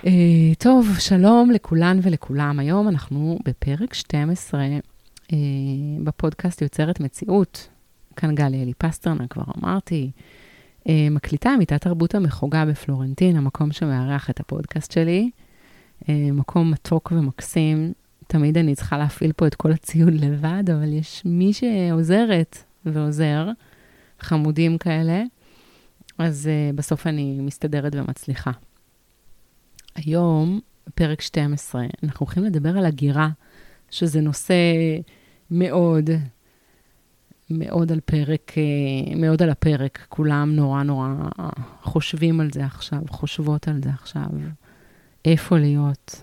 Uh, טוב, שלום לכולן ולכולם. היום אנחנו בפרק 12 uh, אה, בפודקאסט יוצרת מציאות. כאן גלי אלי פסטרנה, כבר אמרתי. Uh, מקליטה אמיתת תרבות המחוגה בפלורנטין, המקום שמארח את הפודקאסט שלי. Uh, מקום מתוק ומקסים. תמיד אני צריכה להפעיל פה את כל הציוד לבד, אבל יש מי שעוזרת ועוזר, חמודים כאלה, אז uh, בסוף אני מסתדרת ומצליחה. היום, פרק 12, אנחנו הולכים לדבר על הגירה, שזה נושא מאוד, מאוד על פרק, אה, מאוד על הפרק. כולם נורא נורא חושבים על זה עכשיו, חושבות על זה עכשיו. איפה להיות?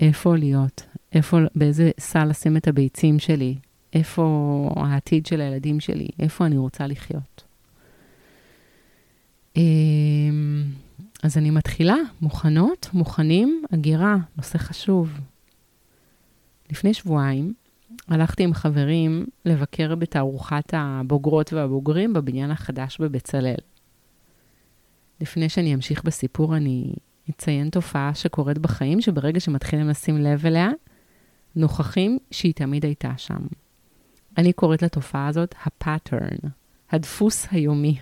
איפה להיות? איפה, באיזה סל לשים את הביצים שלי? איפה העתיד של הילדים שלי? איפה אני רוצה לחיות? אז אני מתחילה, מוכנות, מוכנים, הגירה, נושא חשוב. לפני שבועיים הלכתי עם חברים לבקר בתערוכת הבוגרות והבוגרים בבניין החדש בבצלאל. לפני שאני אמשיך בסיפור, אני אציין תופעה שקורית בחיים, שברגע שמתחילים לשים לב אליה, נוכחים שהיא תמיד הייתה שם. אני קוראת לתופעה הזאת ה-pattern, הדפוס היומי.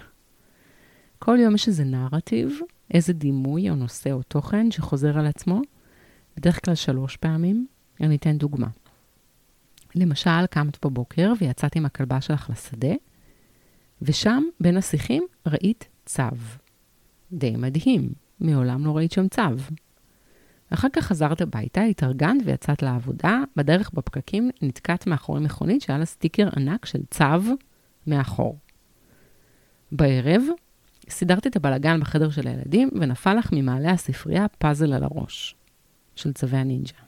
כל יום יש איזה נרטיב איזה דימוי או נושא או תוכן שחוזר על עצמו, בדרך כלל שלוש פעמים. אני אתן דוגמה. למשל, קמת בבוקר ויצאת עם הכלבה שלך לשדה, ושם, בין השיחים, ראית צו. די מדהים, מעולם לא ראית שם צו. אחר כך חזרת הביתה, התארגנת ויצאת לעבודה, בדרך בפקקים נתקעת מאחורי מכונית שהיה לה סטיקר ענק של צו מאחור. בערב סידרת את הבלגן בחדר של הילדים, ונפל לך ממעלה הספרייה פאזל על הראש, של צווי הנינג'ה.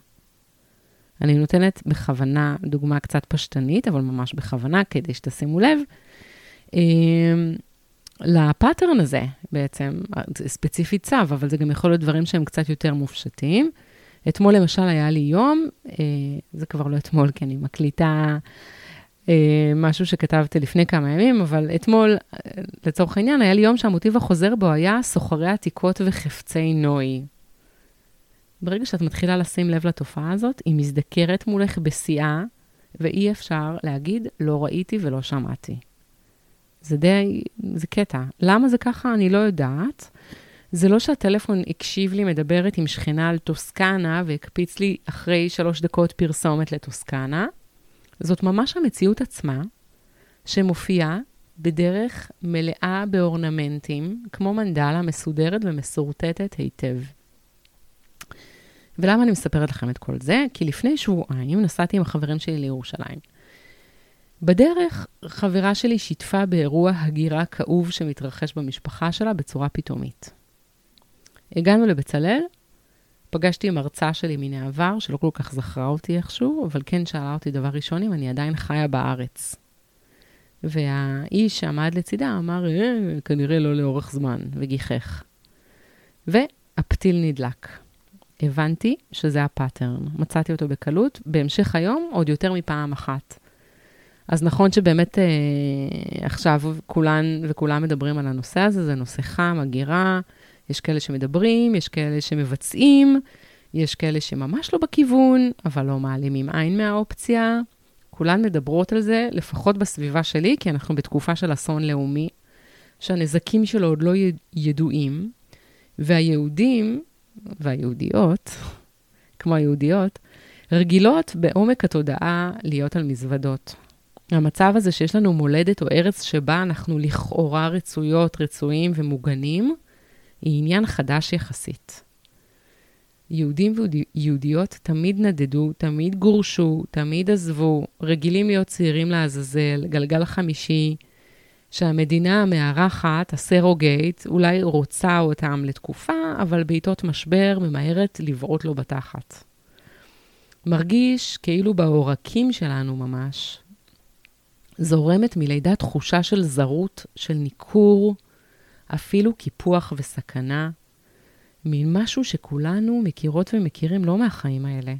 אני נותנת בכוונה דוגמה קצת פשטנית, אבל ממש בכוונה, כדי שתשימו לב, אה, לפאטרן הזה בעצם, ספציפית צו, אבל זה גם יכול להיות דברים שהם קצת יותר מופשטים. אתמול למשל היה לי יום, אה, זה כבר לא אתמול, כי אני מקליטה משהו שכתבתי לפני כמה ימים, אבל אתמול, אה, לצורך העניין, היה לי יום שהמוטיב החוזר בו היה סוחרי עתיקות וחפצי נוי. ברגע שאת מתחילה לשים לב לתופעה הזאת, היא מזדקרת מולך בשיאה, ואי אפשר להגיד, לא ראיתי ולא שמעתי. זה די, זה קטע. למה זה ככה? אני לא יודעת. זה לא שהטלפון הקשיב לי מדברת עם שכנה על טוסקנה והקפיץ לי אחרי שלוש דקות פרסומת לטוסקנה. זאת ממש המציאות עצמה, שמופיעה בדרך מלאה באורנמנטים, כמו מנדלה מסודרת ומסורטטת היטב. ולמה אני מספרת לכם את כל זה? כי לפני שבועיים נסעתי עם החברים שלי לירושלים. בדרך, חברה שלי שיתפה באירוע הגירה כאוב שמתרחש במשפחה שלה בצורה פתאומית. הגענו לבצלאל, פגשתי מרצה שלי מן העבר, שלא כל כך זכרה אותי איכשהו, אבל כן שאלה אותי דבר ראשון אם אני עדיין חיה בארץ. והאיש שעמד לצידה אמר, אה, כנראה לא לאורך זמן, וגיחך. והפתיל נדלק. הבנתי שזה הפאטרן. מצאתי אותו בקלות, בהמשך היום עוד יותר מפעם אחת. אז נכון שבאמת אה, עכשיו כולן וכולם מדברים על הנושא הזה, זה נושא חם, הגירה, יש כאלה שמדברים, יש כאלה שמבצעים, יש כאלה שממש לא בכיוון, אבל לא מעלימים עין מהאופציה. כולן מדברות על זה, לפחות בסביבה שלי, כי אנחנו בתקופה של אסון לאומי, שהנזקים שלו עוד לא ידועים, והיהודים והיהודיות, כמו היהודיות, רגילות בעומק התודעה להיות על מזוודות. המצב הזה שיש לנו מולדת או ארץ שבה אנחנו לכאורה רצויות, רצויים ומוגנים, היא עניין חדש יחסית. יהודים ויהודיות תמיד נדדו, תמיד גורשו, תמיד עזבו, רגילים להיות צעירים לעזאזל, גלגל חמישי, שהמדינה המארחת, הסרוגייט, אולי רוצה אותם לתקופה, אבל בעיתות משבר ממהרת לבעוט לו בתחת. מרגיש כאילו בעורקים שלנו ממש זורמת מלידה תחושה של זרות, של ניכור, אפילו קיפוח וסכנה, מין משהו שכולנו מכירות ומכירים לא מהחיים האלה.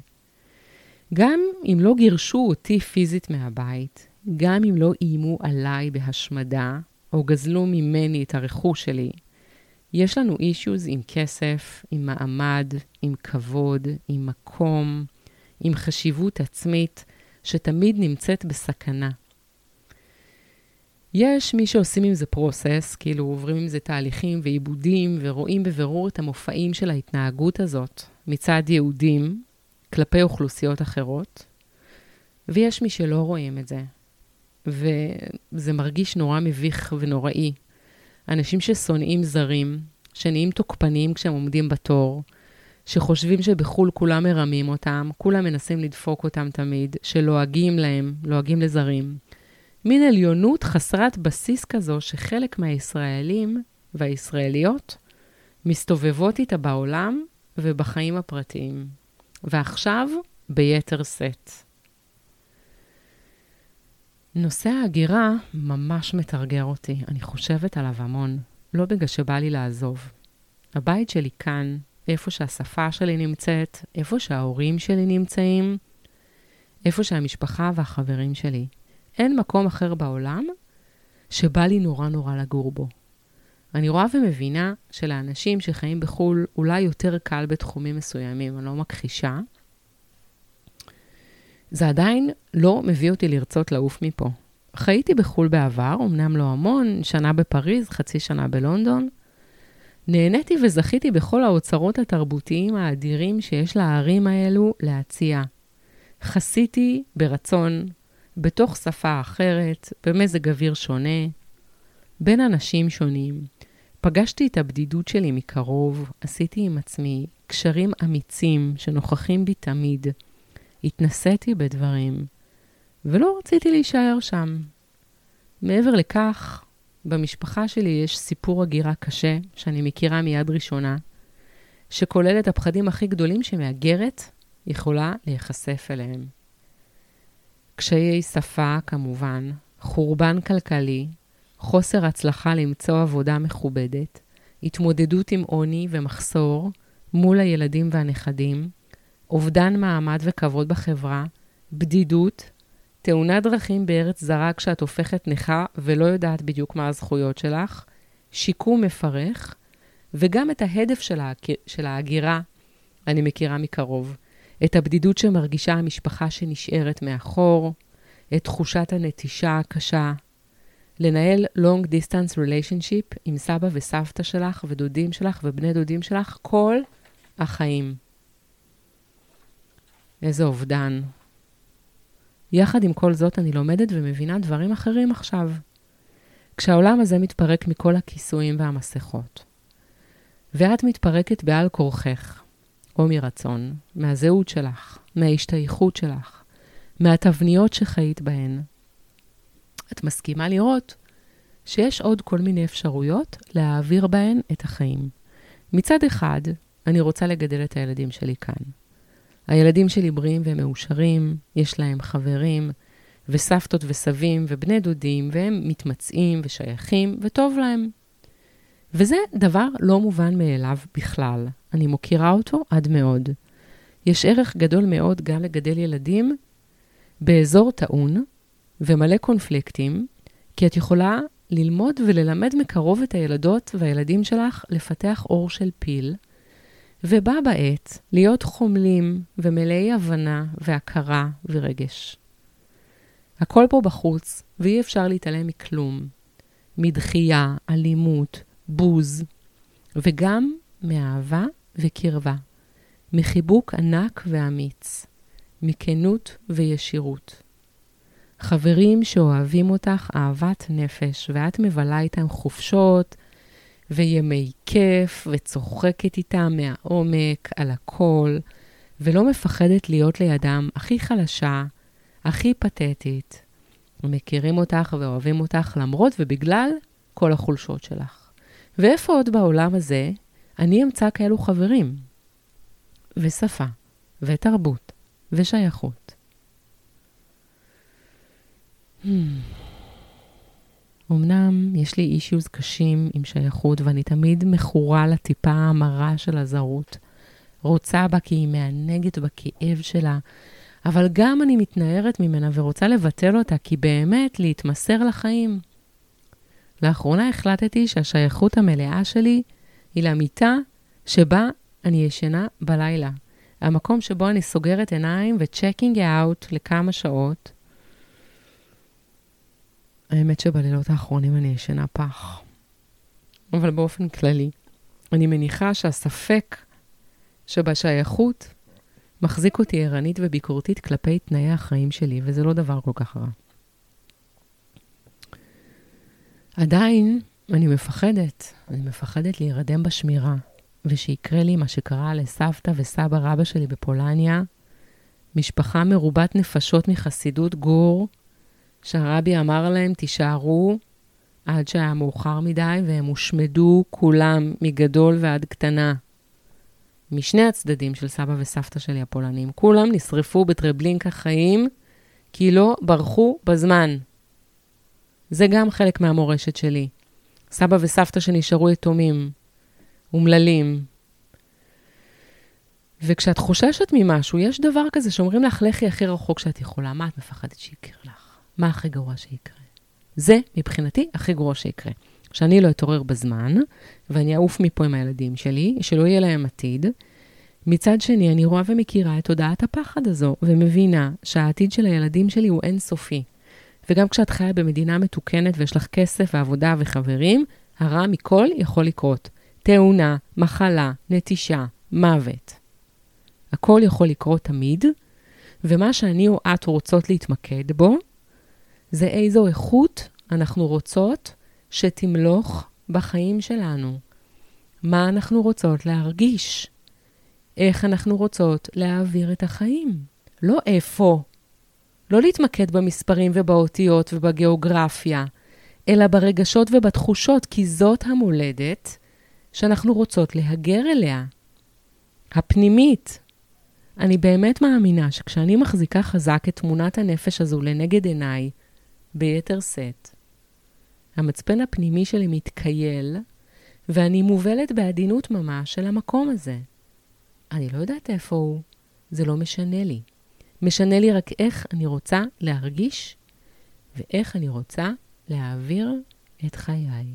גם אם לא גירשו אותי פיזית מהבית, גם אם לא איימו עליי בהשמדה, או גזלו ממני את הרכוש שלי, יש לנו אישוז עם כסף, עם מעמד, עם כבוד, עם מקום, עם חשיבות עצמית, שתמיד נמצאת בסכנה. יש מי שעושים עם זה פרוסס, כאילו עוברים עם זה תהליכים ועיבודים, ורואים בבירור את המופעים של ההתנהגות הזאת מצד יהודים כלפי אוכלוסיות אחרות, ויש מי שלא רואים את זה, וזה מרגיש נורא מביך ונוראי. אנשים ששונאים זרים, שנהיים תוקפניים כשהם עומדים בתור, שחושבים שבחו"ל כולם מרמים אותם, כולם מנסים לדפוק אותם תמיד, שלועגים להם, לועגים לזרים. מין עליונות חסרת בסיס כזו שחלק מהישראלים והישראליות מסתובבות איתה בעולם ובחיים הפרטיים. ועכשיו, ביתר שאת. נושא ההגירה ממש מתרגר אותי, אני חושבת עליו המון, לא בגלל שבא לי לעזוב. הבית שלי כאן, איפה שהשפה שלי נמצאת, איפה שההורים שלי נמצאים, איפה שהמשפחה והחברים שלי. אין מקום אחר בעולם שבא לי נורא נורא לגור בו. אני רואה ומבינה שלאנשים שחיים בחו"ל אולי יותר קל בתחומים מסוימים, אני לא מכחישה. זה עדיין לא מביא אותי לרצות לעוף מפה. חייתי בחו"ל בעבר, אמנם לא המון, שנה בפריז, חצי שנה בלונדון. נהניתי וזכיתי בכל האוצרות התרבותיים האדירים שיש לערים האלו להציע. חסיתי ברצון בתוך שפה אחרת, במזג אוויר שונה, בין אנשים שונים. פגשתי את הבדידות שלי מקרוב, עשיתי עם עצמי קשרים אמיצים שנוכחים בי תמיד. התנסיתי בדברים, ולא רציתי להישאר שם. מעבר לכך, במשפחה שלי יש סיפור הגירה קשה, שאני מכירה מיד ראשונה, שכולל את הפחדים הכי גדולים שמהגרת יכולה להיחשף אליהם. קשיי שפה, כמובן, חורבן כלכלי, חוסר הצלחה למצוא עבודה מכובדת, התמודדות עם עוני ומחסור מול הילדים והנכדים, אובדן מעמד וכבוד בחברה, בדידות, תאונת דרכים בארץ זרה כשאת הופכת נכה ולא יודעת בדיוק מה הזכויות שלך, שיקום מפרך, וגם את ההדף של, ההגירה אני מכירה מקרוב. את הבדידות שמרגישה המשפחה שנשארת מאחור, את תחושת הנטישה הקשה, לנהל long distance relationship עם סבא וסבתא שלך ודודים שלך ובני דודים שלך כל החיים. איזה אובדן. יחד עם כל זאת, אני לומדת ומבינה דברים אחרים עכשיו. כשהעולם הזה מתפרק מכל הכיסויים והמסכות, ואת מתפרקת בעל כורכך, או מרצון, מהזהות שלך, מההשתייכות שלך, מהתבניות שחיית בהן, את מסכימה לראות שיש עוד כל מיני אפשרויות להעביר בהן את החיים. מצד אחד, אני רוצה לגדל את הילדים שלי כאן. הילדים שלי בריאים ומאושרים, יש להם חברים וסבתות וסבים ובני דודים, והם מתמצאים ושייכים וטוב להם. וזה דבר לא מובן מאליו בכלל. אני מוקירה אותו עד מאוד. יש ערך גדול מאוד גם לגדל ילדים באזור טעון ומלא קונפליקטים, כי את יכולה ללמוד וללמד מקרוב את הילדות והילדים שלך לפתח אור של פיל, ובה בעת להיות חומלים ומלאי הבנה והכרה ורגש. הכל פה בחוץ, ואי אפשר להתעלם מכלום. מדחייה, אלימות, בוז, וגם מאהבה וקרבה, מחיבוק ענק ואמיץ, מכנות וישירות. חברים שאוהבים אותך אהבת נפש, ואת מבלה איתם חופשות וימי כיף, וצוחקת איתם מהעומק על הכל, ולא מפחדת להיות לידם הכי חלשה, הכי פתטית. מכירים אותך ואוהבים אותך למרות ובגלל כל החולשות שלך. ואיפה עוד בעולם הזה אני אמצא כאלו חברים? ושפה, ותרבות, ושייכות. אמנם יש לי אישיוז קשים עם שייכות, ואני תמיד מכורה לטיפה המרה של הזרות. רוצה בה כי היא מענגת בכאב שלה, אבל גם אני מתנערת ממנה ורוצה לבטל אותה, כי באמת להתמסר לחיים. לאחרונה החלטתי שהשייכות המלאה שלי היא למיטה שבה אני ישנה בלילה. המקום שבו אני סוגרת עיניים וצ'קינג אאוט לכמה שעות. האמת שבלילות האחרונים אני ישנה פח. אבל באופן כללי, אני מניחה שהספק שבשייכות מחזיק אותי ערנית וביקורתית כלפי תנאי החיים שלי, וזה לא דבר כל כך רע. עדיין אני מפחדת, אני מפחדת להירדם בשמירה, ושיקרה לי מה שקרה לסבתא וסבא רבא שלי בפולניה, משפחה מרובת נפשות מחסידות גור, שהרבי אמר להם, תישארו עד שהיה מאוחר מדי, והם הושמדו כולם, מגדול ועד קטנה. משני הצדדים של סבא וסבתא שלי הפולנים. כולם נשרפו בטרבלינקה חיים, כי לא ברחו בזמן. זה גם חלק מהמורשת שלי. סבא וסבתא שנשארו יתומים, אומללים. וכשאת חוששת ממשהו, יש דבר כזה שאומרים לך, לכי הכי רחוק שאת יכולה. מה את מפחדת שיקרה לך? מה הכי גרוע שיקרה? זה, מבחינתי, הכי גרוע שיקרה. שאני לא אתעורר בזמן, ואני אעוף מפה עם הילדים שלי, שלא יהיה להם עתיד. מצד שני, אני רואה ומכירה את תודעת הפחד הזו, ומבינה שהעתיד של הילדים שלי הוא אינסופי. וגם כשאת חיה במדינה מתוקנת ויש לך כסף ועבודה וחברים, הרע מכל יכול לקרות. תאונה, מחלה, נטישה, מוות. הכל יכול לקרות תמיד, ומה שאני או את רוצות להתמקד בו, זה איזו איכות אנחנו רוצות שתמלוך בחיים שלנו. מה אנחנו רוצות להרגיש? איך אנחנו רוצות להעביר את החיים? לא איפה. לא להתמקד במספרים ובאותיות ובגיאוגרפיה, אלא ברגשות ובתחושות, כי זאת המולדת שאנחנו רוצות להגר אליה. הפנימית. אני באמת מאמינה שכשאני מחזיקה חזק את תמונת הנפש הזו לנגד עיניי, ביתר שאת, המצפן הפנימי שלי מתקייל, ואני מובלת בעדינות ממש של המקום הזה. אני לא יודעת איפה הוא, זה לא משנה לי. משנה לי רק איך אני רוצה להרגיש ואיך אני רוצה להעביר את חיי.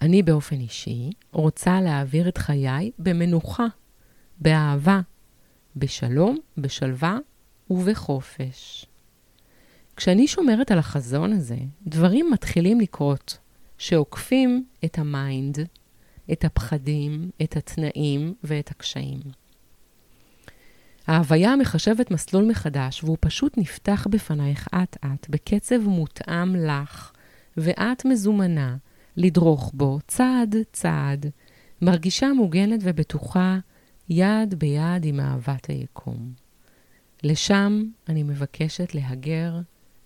אני באופן אישי רוצה להעביר את חיי במנוחה, באהבה, בשלום, בשלווה ובחופש. כשאני שומרת על החזון הזה, דברים מתחילים לקרות שעוקפים את ה mind, את הפחדים, את התנאים ואת הקשיים. ההוויה מחשבת מסלול מחדש, והוא פשוט נפתח בפנייך אט-אט, בקצב מותאם לך, ואת מזומנה לדרוך בו צעד-צעד, מרגישה מוגנת ובטוחה, יד ביד עם אהבת היקום. לשם אני מבקשת להגר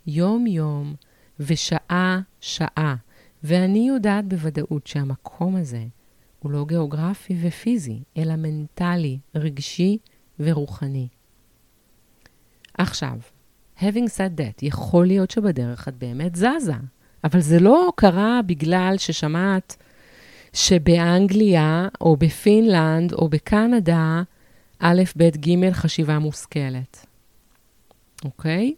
יום-יום ושעה-שעה, ואני יודעת בוודאות שהמקום הזה הוא לא גיאוגרפי ופיזי, אלא מנטלי, רגשי ורוחני. עכשיו, having said that, יכול להיות שבדרך את באמת זזה, אבל זה לא קרה בגלל ששמעת שבאנגליה או בפינלנד או בקנדה, א', ב', ג', חשיבה מושכלת, אוקיי?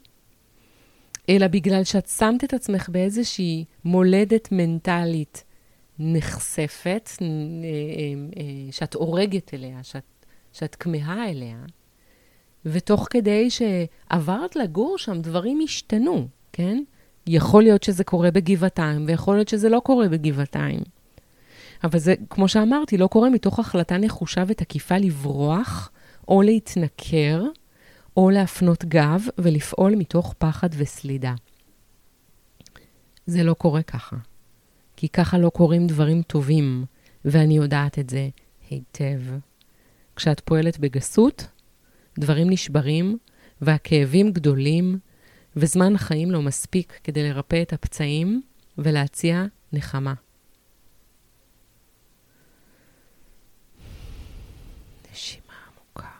אלא בגלל שאת שמת את עצמך באיזושהי מולדת מנטלית נחשפת, אה, אה, אה, שאת הורגת אליה, שאת, שאת כמהה אליה, ותוך כדי שעברת לגור שם, דברים השתנו, כן? יכול להיות שזה קורה בגבעתיים, ויכול להיות שזה לא קורה בגבעתיים. אבל זה, כמו שאמרתי, לא קורה מתוך החלטה נחושה ותקיפה לברוח או להתנכר, או להפנות גב ולפעול מתוך פחד וסלידה. זה לא קורה ככה. כי ככה לא קורים דברים טובים, ואני יודעת את זה היטב. כשאת פועלת בגסות, דברים נשברים, והכאבים גדולים, וזמן החיים לא מספיק כדי לרפא את הפצעים ולהציע נחמה. נשימה עמוקה.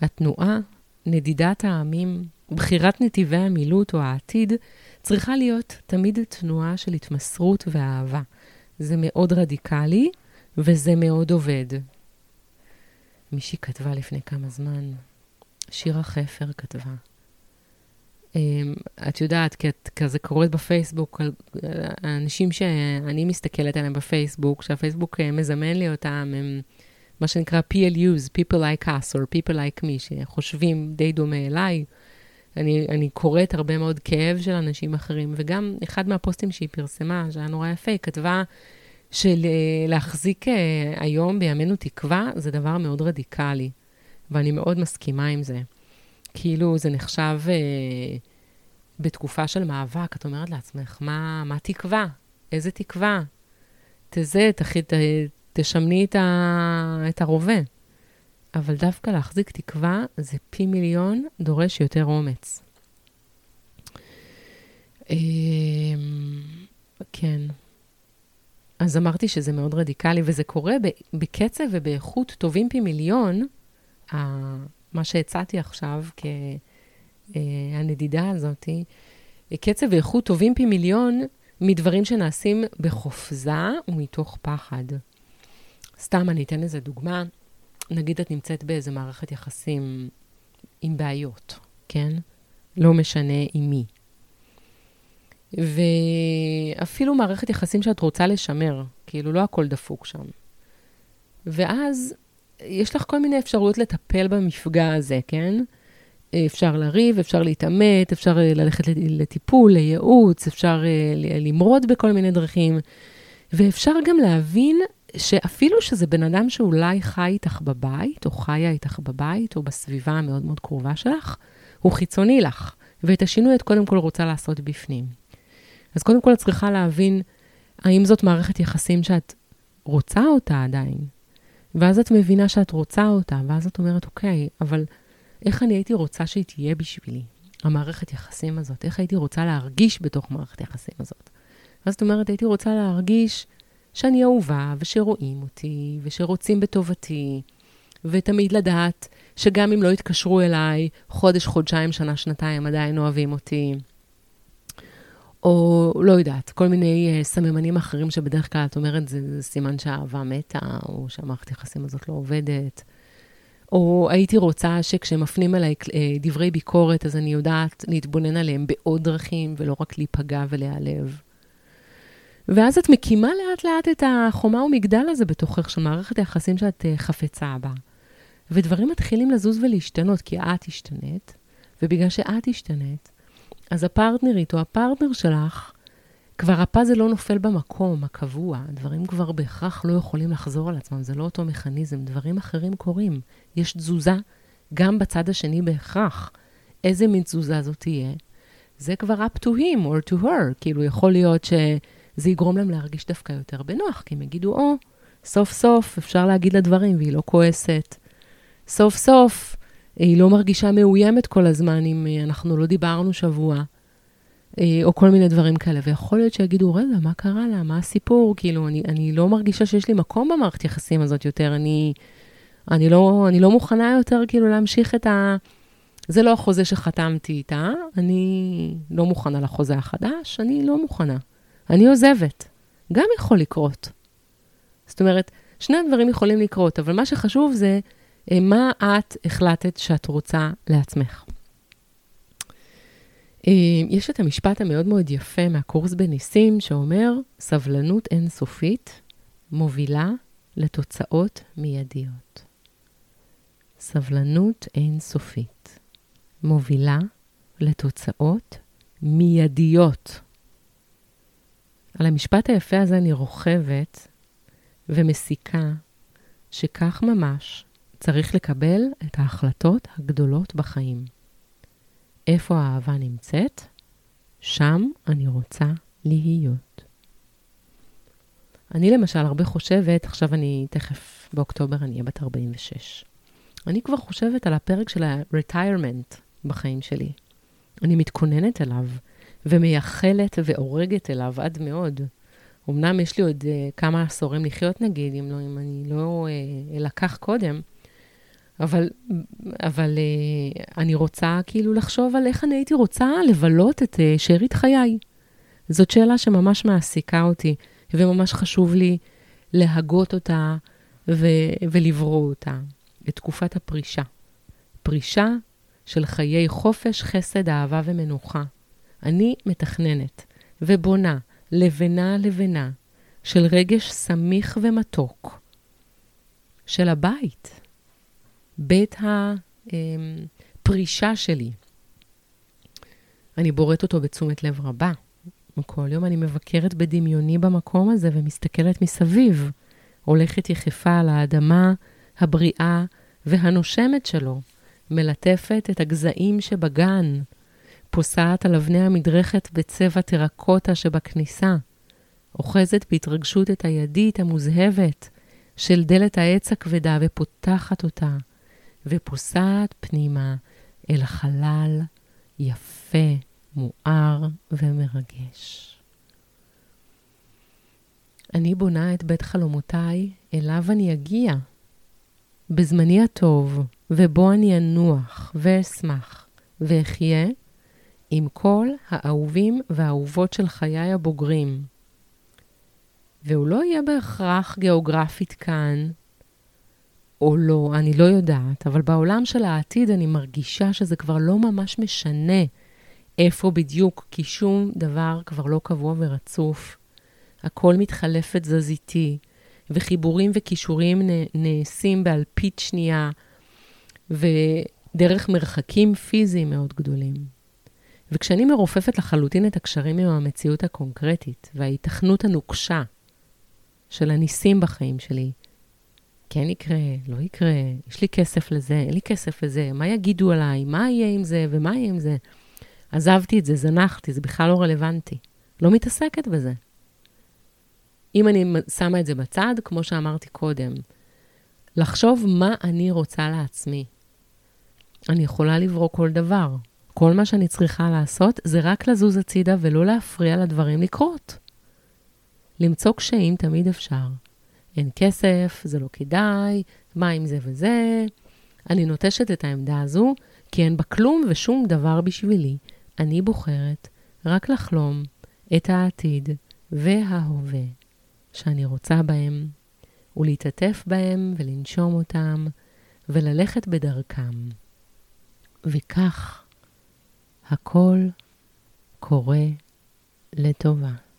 התנועה, נדידת העמים, בחירת נתיבי המילוט או העתיד, צריכה להיות תמיד תנועה של התמסרות ואהבה. זה מאוד רדיקלי וזה מאוד עובד. מישהי כתבה לפני כמה זמן, שירה חפר כתבה, אמ, את יודעת, כי את כזה קוראת בפייסבוק, האנשים שאני מסתכלת עליהם בפייסבוק, שהפייסבוק אה, מזמן לי אותם, הם מה שנקרא PLUs, People Like Us, או People Like Me, שחושבים די דומה אליי. אני, אני קוראת הרבה מאוד כאב של אנשים אחרים, וגם אחד מהפוסטים שהיא פרסמה, שהיה נורא יפה, היא כתבה שלהחזיק אה, היום בימינו תקווה זה דבר מאוד רדיקלי, ואני מאוד מסכימה עם זה. כאילו זה נחשב אה, בתקופה של מאבק, את אומרת לעצמך, מה, מה תקווה? איזה תקווה? תזה, תח, ת, תשמני את, ה, את הרובה. אבל דווקא להחזיק תקווה זה פי מיליון דורש יותר אומץ. אה, כן. אז אמרתי שזה מאוד רדיקלי, וזה קורה בקצב ובאיכות טובים פי מיליון, מה שהצעתי עכשיו כהנדידה אה, הזאת, קצב ואיכות טובים פי מיליון מדברים שנעשים בחופזה ומתוך פחד. סתם, אני אתן איזה דוגמה. נגיד את נמצאת באיזה מערכת יחסים עם בעיות, כן? לא משנה עם מי. ואפילו מערכת יחסים שאת רוצה לשמר, כאילו לא הכל דפוק שם. ואז יש לך כל מיני אפשרויות לטפל במפגע הזה, כן? אפשר לריב, אפשר להתעמת, אפשר אה, ללכת לטיפול, לייעוץ, אפשר אה, למרוד בכל מיני דרכים, ואפשר גם להבין שאפילו שזה בן אדם שאולי חי איתך בבית, או חיה איתך בבית, או בסביבה המאוד מאוד קרובה שלך, הוא חיצוני לך, ואת השינוי את קודם כל רוצה לעשות בפנים. אז קודם כל את צריכה להבין האם זאת מערכת יחסים שאת רוצה אותה עדיין. ואז את מבינה שאת רוצה אותה, ואז את אומרת, אוקיי, אבל איך אני הייתי רוצה שהיא תהיה בשבילי, המערכת יחסים הזאת? איך הייתי רוצה להרגיש בתוך מערכת יחסים הזאת? ואז את אומרת, הייתי רוצה להרגיש שאני אהובה, ושרואים אותי, ושרוצים בטובתי, ותמיד לדעת שגם אם לא יתקשרו אליי חודש, חודשיים, שנה, שנתיים, עדיין אוהבים אותי. או לא יודעת, כל מיני uh, סממנים אחרים שבדרך כלל את אומרת, זה, זה סימן שהאהבה מתה, או שהמערכת יחסים הזאת לא עובדת. או הייתי רוצה שכשמפנים אליי uh, דברי ביקורת, אז אני יודעת להתבונן עליהם בעוד דרכים, ולא רק להיפגע ולהיעלב. ואז את מקימה לאט-לאט את החומה ומגדל הזה בתוכך של מערכת היחסים שאת uh, חפצה בה. ודברים מתחילים לזוז ולהשתנות, כי את השתנית, ובגלל שאת השתנית, אז הפרטנרית או הפרטנר שלך, כבר הפאזל לא נופל במקום הקבוע, דברים כבר בהכרח לא יכולים לחזור על עצמם, זה לא אותו מכניזם, דברים אחרים קורים. יש תזוזה גם בצד השני בהכרח. איזה מין תזוזה זאת תהיה? זה כבר up to him or to her, כאילו יכול להיות שזה יגרום להם להרגיש דווקא יותר בנוח, כי הם יגידו, או, oh, סוף סוף אפשר להגיד לה דברים והיא לא כועסת. סוף סוף היא לא מרגישה מאוימת כל הזמן אם אה, אנחנו לא דיברנו שבוע, אה, או כל מיני דברים כאלה. ויכול להיות שיגידו, רגע, מה קרה לה? מה הסיפור? כאילו, אני, אני לא מרגישה שיש לי מקום במערכת יחסים הזאת יותר. אני, אני, לא, אני לא מוכנה יותר כאילו להמשיך את ה... זה לא החוזה שחתמתי איתה, אני לא מוכנה לחוזה החדש, אני לא מוכנה. אני עוזבת. גם יכול לקרות. זאת אומרת, שני הדברים יכולים לקרות, אבל מה שחשוב זה מה את החלטת שאת רוצה לעצמך. אה, יש את המשפט המאוד מאוד יפה מהקורס בניסים, שאומר, סבלנות אינסופית מובילה לתוצאות מיידיות. סבלנות אינסופית מובילה לתוצאות מיידיות. על המשפט היפה הזה אני רוכבת ומסיקה שכך ממש צריך לקבל את ההחלטות הגדולות בחיים. איפה האהבה נמצאת? שם אני רוצה להיות. אני למשל הרבה חושבת, עכשיו אני תכף באוקטובר אני אהיה בת 46. אני כבר חושבת על הפרק של ה-retirement בחיים שלי. אני מתכוננת אליו ומייחלת ואורגת אליו עד מאוד. אמנם יש לי עוד uh, כמה עשורים לחיות נגיד, אם, לא, אם אני לא uh, אלקח קודם, אבל, אבל uh, אני רוצה כאילו לחשוב על איך אני הייתי רוצה לבלות את uh, שארית חיי. זאת שאלה שממש מעסיקה אותי, וממש חשוב לי להגות אותה ו- ולברוא אותה, את תקופת הפרישה. פרישה של חיי חופש, חסד, אהבה ומנוחה. אני מתכננת ובונה לבנה-לבנה של רגש סמיך ומתוק של הבית, בית הפרישה שלי. אני בוראת אותו בתשומת לב רבה. כל יום אני מבקרת בדמיוני במקום הזה ומסתכלת מסביב. הולכת יחפה על האדמה הבריאה והנושמת שלו, מלטפת את הגזעים שבגן, פוסעת על אבני המדרכת בצבע טרקוטה שבכניסה, אוחזת בהתרגשות את הידית המוזהבת של דלת העץ הכבדה ופותחת אותה, ופוסעת פנימה אל החלל יפה, מואר ומרגש. אני בונה את בית חלומותיי, אליו אני אגיע. בזמני הטוב, ובו אני אנוח ואשמח ואחיה עם כל האהובים והאהובות של חיי הבוגרים. והוא לא יהיה בהכרח גיאוגרפית כאן, או לא, אני לא יודעת, אבל בעולם של העתיד אני מרגישה שזה כבר לא ממש משנה איפה בדיוק, כי שום דבר כבר לא קבוע ורצוף. הכל מתחלף ותזזיתי, וחיבורים וכישורים נעשים באלפית שנייה, ודרך מרחקים פיזיים מאוד גדולים. וכשאני מרופפת לחלוטין את הקשרים עם המציאות הקונקרטית וההיתכנות הנוקשה של הניסים בחיים שלי, כן יקרה, לא יקרה, יש לי כסף לזה, אין לי כסף לזה, מה יגידו עליי, מה יהיה עם זה ומה יהיה עם זה. עזבתי את זה, זנחתי, זה בכלל לא רלוונטי. לא מתעסקת בזה. אם אני שמה את זה בצד, כמו שאמרתי קודם, לחשוב מה אני רוצה לעצמי. אני יכולה לברוא כל דבר. כל מה שאני צריכה לעשות זה רק לזוז הצידה ולא להפריע לדברים לקרות. למצוא קשיים תמיד אפשר. אין כסף, זה לא כדאי, מה עם זה וזה. אני נוטשת את העמדה הזו, כי אין בה כלום ושום דבר בשבילי. אני בוחרת רק לחלום את העתיד וההווה שאני רוצה בהם, ולהתעטף בהם ולנשום אותם, וללכת בדרכם. וכך הכל קורה לטובה.